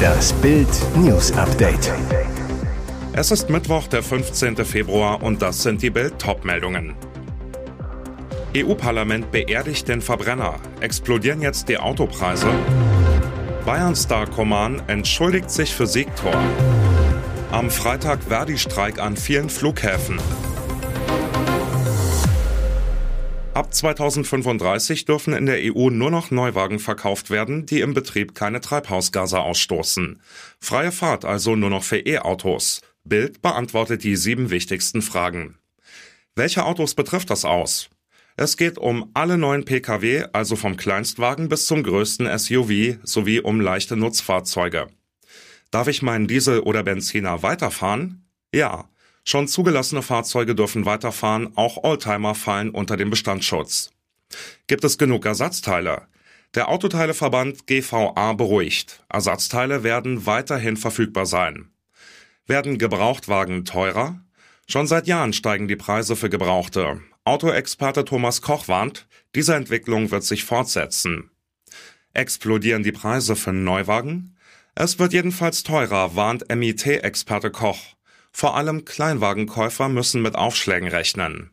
Das Bild News Update. Es ist Mittwoch, der 15. Februar und das sind die Bild meldungen EU-Parlament beerdigt den Verbrenner. Explodieren jetzt die Autopreise? Bayern-Star Coman entschuldigt sich für Siegtor. Am Freitag Verdi-Streik an vielen Flughäfen. Ab 2035 dürfen in der EU nur noch Neuwagen verkauft werden, die im Betrieb keine Treibhausgase ausstoßen. Freie Fahrt also nur noch für E-Autos. Bild beantwortet die sieben wichtigsten Fragen. Welche Autos betrifft das aus? Es geht um alle neuen Pkw, also vom Kleinstwagen bis zum größten SUV, sowie um leichte Nutzfahrzeuge. Darf ich meinen Diesel oder Benziner weiterfahren? Ja. Schon zugelassene Fahrzeuge dürfen weiterfahren, auch Oldtimer fallen unter den Bestandsschutz. Gibt es genug Ersatzteile? Der Autoteileverband GVA beruhigt. Ersatzteile werden weiterhin verfügbar sein. Werden Gebrauchtwagen teurer? Schon seit Jahren steigen die Preise für Gebrauchte. Autoexperte Thomas Koch warnt, diese Entwicklung wird sich fortsetzen. Explodieren die Preise für Neuwagen? Es wird jedenfalls teurer, warnt MIT-Experte Koch. Vor allem Kleinwagenkäufer müssen mit Aufschlägen rechnen.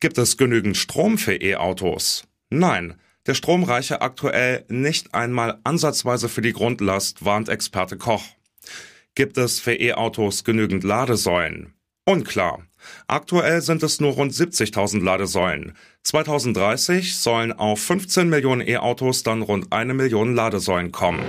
Gibt es genügend Strom für E-Autos? Nein, der Strom reiche aktuell nicht einmal ansatzweise für die Grundlast, warnt Experte Koch. Gibt es für E-Autos genügend Ladesäulen? Unklar. Aktuell sind es nur rund 70.000 Ladesäulen. 2030 sollen auf 15 Millionen E-Autos dann rund eine Million Ladesäulen kommen.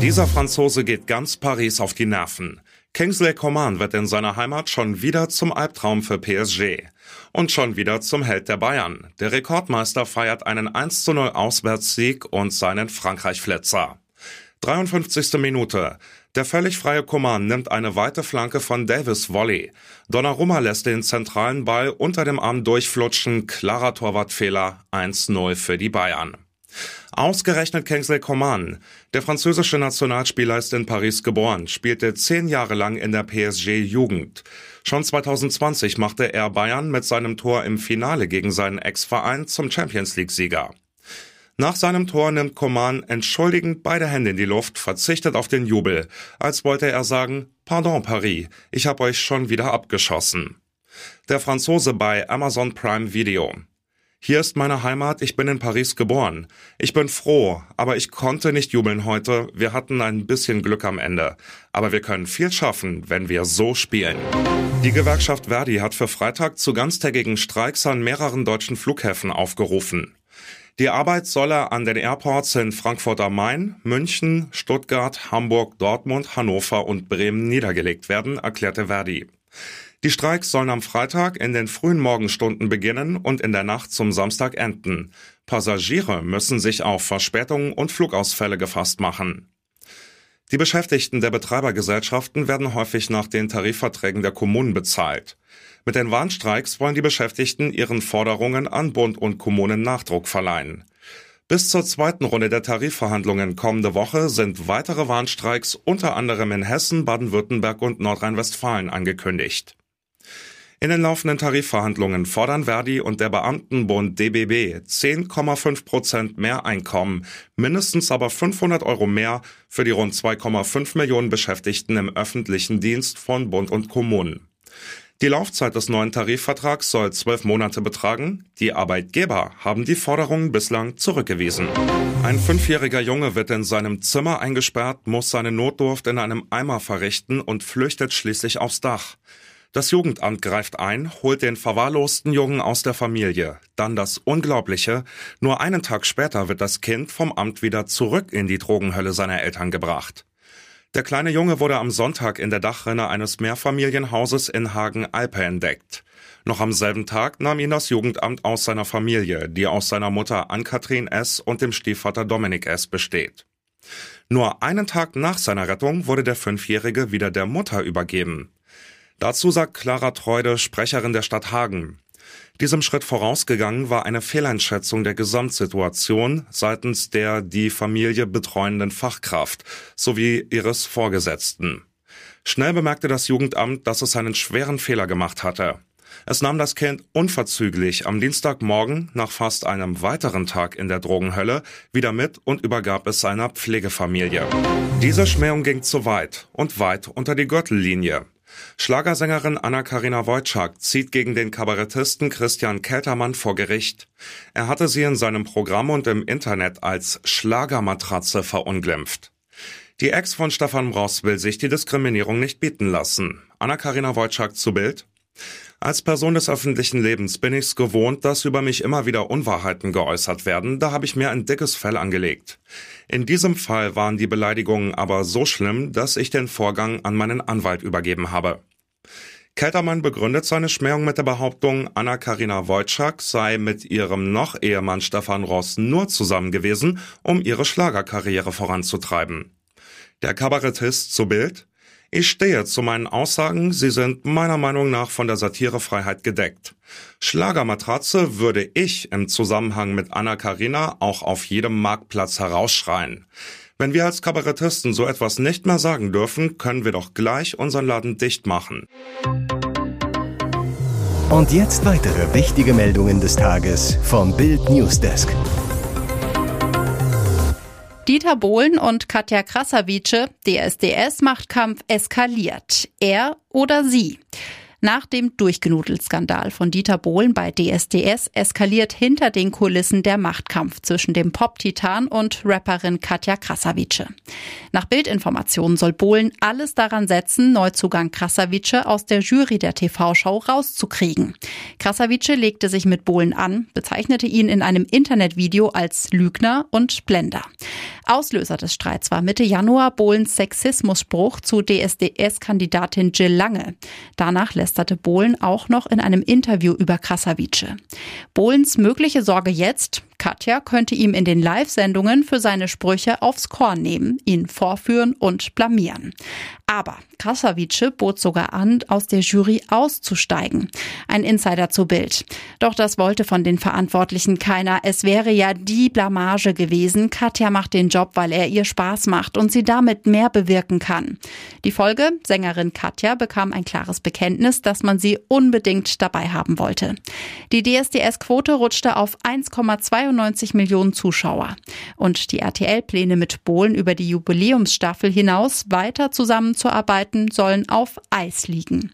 Dieser Franzose geht ganz Paris auf die Nerven. Kingsley Coman wird in seiner Heimat schon wieder zum Albtraum für PSG. Und schon wieder zum Held der Bayern. Der Rekordmeister feiert einen 1 zu 0 Auswärtssieg und seinen Frankreich-Flitzer. 53. Minute. Der völlig freie Coman nimmt eine weite Flanke von Davis Volley. Donnarumma lässt den zentralen Ball unter dem Arm durchflutschen. Klarer Torwartfehler. 1-0 für die Bayern. Ausgerechnet Kingsley Coman. Der französische Nationalspieler ist in Paris geboren, spielte zehn Jahre lang in der PSG-Jugend. Schon 2020 machte er Bayern mit seinem Tor im Finale gegen seinen Ex-Verein zum Champions League-Sieger. Nach seinem Tor nimmt Coman entschuldigend beide Hände in die Luft, verzichtet auf den Jubel, als wollte er sagen, Pardon Paris, ich hab euch schon wieder abgeschossen. Der Franzose bei Amazon Prime Video. Hier ist meine Heimat, ich bin in Paris geboren. Ich bin froh, aber ich konnte nicht jubeln heute. Wir hatten ein bisschen Glück am Ende. Aber wir können viel schaffen, wenn wir so spielen. Die Gewerkschaft Verdi hat für Freitag zu ganztägigen Streiks an mehreren deutschen Flughäfen aufgerufen. Die Arbeit solle an den Airports in Frankfurt am Main, München, Stuttgart, Hamburg, Dortmund, Hannover und Bremen niedergelegt werden, erklärte Verdi. Die Streiks sollen am Freitag in den frühen Morgenstunden beginnen und in der Nacht zum Samstag enden. Passagiere müssen sich auf Verspätungen und Flugausfälle gefasst machen. Die Beschäftigten der Betreibergesellschaften werden häufig nach den Tarifverträgen der Kommunen bezahlt. Mit den Warnstreiks wollen die Beschäftigten ihren Forderungen an Bund und Kommunen Nachdruck verleihen. Bis zur zweiten Runde der Tarifverhandlungen kommende Woche sind weitere Warnstreiks unter anderem in Hessen, Baden-Württemberg und Nordrhein-Westfalen angekündigt. In den laufenden Tarifverhandlungen fordern Verdi und der Beamtenbund DBB 10,5 Prozent mehr Einkommen, mindestens aber 500 Euro mehr für die rund 2,5 Millionen Beschäftigten im öffentlichen Dienst von Bund und Kommunen. Die Laufzeit des neuen Tarifvertrags soll zwölf Monate betragen. Die Arbeitgeber haben die Forderungen bislang zurückgewiesen. Ein fünfjähriger Junge wird in seinem Zimmer eingesperrt, muss seine Notdurft in einem Eimer verrichten und flüchtet schließlich aufs Dach. Das Jugendamt greift ein, holt den verwahrlosten Jungen aus der Familie. Dann das Unglaubliche. Nur einen Tag später wird das Kind vom Amt wieder zurück in die Drogenhölle seiner Eltern gebracht. Der kleine Junge wurde am Sonntag in der Dachrinne eines Mehrfamilienhauses in Hagen-Alpe entdeckt. Noch am selben Tag nahm ihn das Jugendamt aus seiner Familie, die aus seiner Mutter Ann-Kathrin S. und dem Stiefvater Dominik S. besteht. Nur einen Tag nach seiner Rettung wurde der Fünfjährige wieder der Mutter übergeben. Dazu sagt Clara Treude, Sprecherin der Stadt Hagen. Diesem Schritt vorausgegangen war eine Fehleinschätzung der Gesamtsituation seitens der die Familie betreuenden Fachkraft sowie ihres Vorgesetzten. Schnell bemerkte das Jugendamt, dass es einen schweren Fehler gemacht hatte. Es nahm das Kind unverzüglich am Dienstagmorgen nach fast einem weiteren Tag in der Drogenhölle wieder mit und übergab es seiner Pflegefamilie. Diese Schmähung ging zu weit und weit unter die Gürtellinie. Schlagersängerin Anna-Karina Wojcik zieht gegen den Kabarettisten Christian Keltermann vor Gericht. Er hatte sie in seinem Programm und im Internet als Schlagermatratze verunglimpft. Die Ex von Stefan Ross will sich die Diskriminierung nicht bieten lassen. Anna-Karina Wojcik zu Bild. Als Person des öffentlichen Lebens bin ich's gewohnt, dass über mich immer wieder Unwahrheiten geäußert werden, da habe ich mir ein dickes Fell angelegt. In diesem Fall waren die Beleidigungen aber so schlimm, dass ich den Vorgang an meinen Anwalt übergeben habe. Keltermann begründet seine Schmähung mit der Behauptung, Anna-Karina Wojcik sei mit ihrem noch Ehemann Stefan Ross nur zusammen gewesen, um ihre Schlagerkarriere voranzutreiben. Der Kabarettist zu Bild. Ich stehe zu meinen Aussagen, sie sind meiner Meinung nach von der Satirefreiheit gedeckt. Schlagermatratze würde ich im Zusammenhang mit Anna Karina auch auf jedem Marktplatz herausschreien. Wenn wir als Kabarettisten so etwas nicht mehr sagen dürfen, können wir doch gleich unseren Laden dicht machen. Und jetzt weitere wichtige Meldungen des Tages vom Bild Newsdesk. Dieter Bohlen und Katja Krasavice, DSDS-Machtkampf eskaliert. Er oder sie? Nach dem Durchgenudelt-Skandal von Dieter Bohlen bei DSDS eskaliert hinter den Kulissen der Machtkampf zwischen dem Pop-Titan und Rapperin Katja Krasavice. Nach Bildinformationen soll Bohlen alles daran setzen, Neuzugang Krasavice aus der Jury der TV-Show rauszukriegen. Krasavice legte sich mit Bohlen an, bezeichnete ihn in einem Internetvideo als Lügner und Blender. Auslöser des Streits war Mitte Januar Bohlens Sexismusspruch zu DSDS-Kandidatin Jill Lange. Danach lästerte Bohlen auch noch in einem Interview über Krasavice. Bohlens mögliche Sorge jetzt, Katja könnte ihm in den Live-Sendungen für seine Sprüche aufs Korn nehmen, ihn vorführen und blamieren. Aber Krasavice bot sogar an, aus der Jury auszusteigen. Ein Insider zu Bild. Doch das wollte von den Verantwortlichen keiner. Es wäre ja die Blamage gewesen. Katja macht den Job, weil er ihr Spaß macht und sie damit mehr bewirken kann. Die Folge? Sängerin Katja bekam ein klares Bekenntnis, dass man sie unbedingt dabei haben wollte. Die DSDS-Quote rutschte auf 1,92 Millionen Zuschauer. Und die RTL-Pläne mit Bohlen über die Jubiläumsstaffel hinaus weiter zusammenzuarbeiten sollen auf Eis liegen.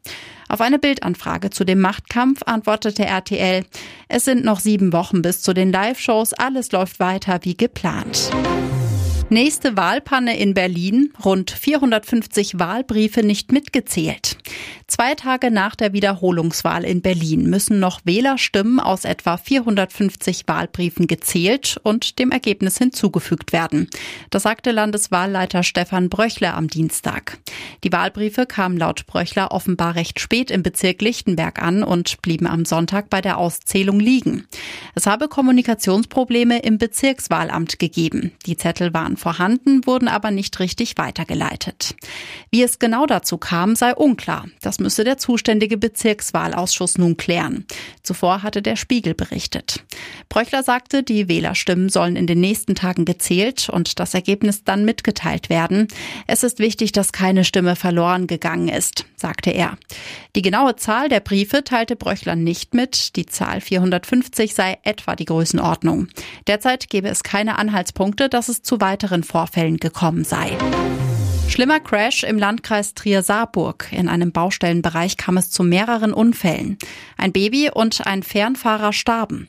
Auf eine Bildanfrage zu dem Machtkampf antwortete RTL, es sind noch sieben Wochen bis zu den Live-Shows, alles läuft weiter wie geplant. Nächste Wahlpanne in Berlin, rund 450 Wahlbriefe nicht mitgezählt. Zwei Tage nach der Wiederholungswahl in Berlin müssen noch Wählerstimmen aus etwa 450 Wahlbriefen gezählt und dem Ergebnis hinzugefügt werden. Das sagte Landeswahlleiter Stefan Bröchler am Dienstag. Die Wahlbriefe kamen laut Bröchler offenbar recht spät im Bezirk Lichtenberg an und blieben am Sonntag bei der Auszählung liegen. Es habe Kommunikationsprobleme im Bezirkswahlamt gegeben. Die Zettel waren vorhanden, wurden aber nicht richtig weitergeleitet. Wie es genau dazu kam, sei unklar. Das müsse der zuständige Bezirkswahlausschuss nun klären. Zuvor hatte der Spiegel berichtet. Bröchler sagte, die Wählerstimmen sollen in den nächsten Tagen gezählt und das Ergebnis dann mitgeteilt werden. Es ist wichtig, dass keine Stimme verloren gegangen ist, sagte er. Die genaue Zahl der Briefe teilte Bröchler nicht mit. Die Zahl 450 sei etwa die Größenordnung. Derzeit gebe es keine Anhaltspunkte, dass es zu weiteren weiteren Vorfällen gekommen sei. Schlimmer Crash im Landkreis Trier-Saarburg. In einem Baustellenbereich kam es zu mehreren Unfällen. Ein Baby und ein Fernfahrer starben.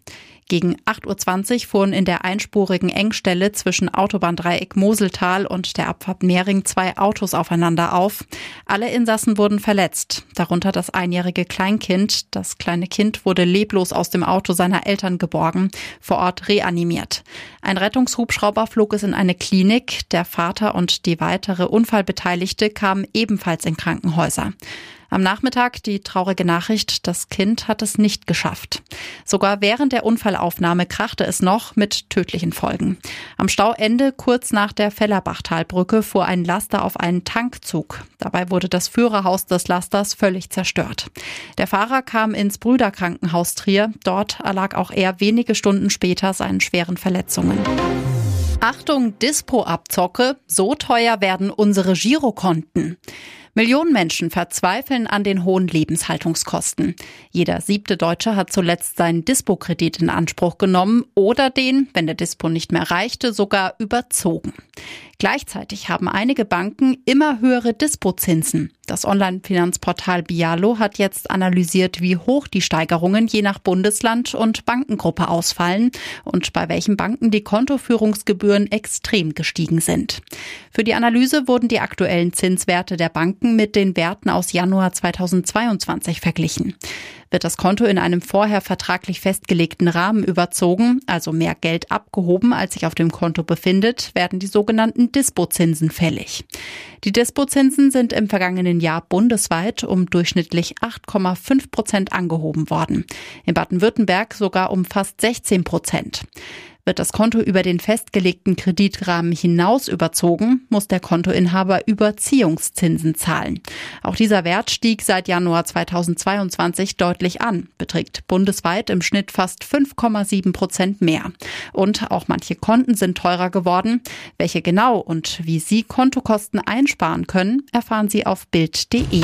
Gegen 8.20 Uhr fuhren in der einspurigen Engstelle zwischen Autobahndreieck Moseltal und der Abfahrt Mehring zwei Autos aufeinander auf. Alle Insassen wurden verletzt, darunter das einjährige Kleinkind. Das kleine Kind wurde leblos aus dem Auto seiner Eltern geborgen, vor Ort reanimiert. Ein Rettungshubschrauber flog es in eine Klinik. Der Vater und die weitere Unfallbeteiligte kamen ebenfalls in Krankenhäuser. Am Nachmittag die traurige Nachricht, das Kind hat es nicht geschafft. Sogar während der Unfallaufnahme krachte es noch mit tödlichen Folgen. Am Stauende kurz nach der Fellerbachtalbrücke fuhr ein Laster auf einen Tankzug. Dabei wurde das Führerhaus des Lasters völlig zerstört. Der Fahrer kam ins Brüderkrankenhaus Trier. Dort erlag auch er wenige Stunden später seinen schweren Verletzungen. Achtung, Dispo-Abzocke, so teuer werden unsere Girokonten. Millionen Menschen verzweifeln an den hohen Lebenshaltungskosten. Jeder siebte Deutsche hat zuletzt seinen Dispo-Kredit in Anspruch genommen oder den, wenn der Dispo nicht mehr reichte, sogar überzogen. Gleichzeitig haben einige Banken immer höhere Dispozinsen. Das Online-Finanzportal Bialo hat jetzt analysiert, wie hoch die Steigerungen je nach Bundesland und Bankengruppe ausfallen und bei welchen Banken die Kontoführungsgebühren extrem gestiegen sind. Für die Analyse wurden die aktuellen Zinswerte der Banken mit den Werten aus Januar 2022 verglichen. Wird das Konto in einem vorher vertraglich festgelegten Rahmen überzogen, also mehr Geld abgehoben, als sich auf dem Konto befindet, werden die sogenannten Dispozinsen fällig. Die Dispozinsen sind im vergangenen Jahr bundesweit um durchschnittlich 8,5 Prozent angehoben worden. In Baden-Württemberg sogar um fast 16 Prozent. Wird das Konto über den festgelegten Kreditrahmen hinaus überzogen, muss der Kontoinhaber Überziehungszinsen zahlen. Auch dieser Wert stieg seit Januar 2022 deutlich an, beträgt bundesweit im Schnitt fast 5,7 Prozent mehr. Und auch manche Konten sind teurer geworden. Welche genau und wie Sie Kontokosten einsparen können, erfahren Sie auf Bild.de.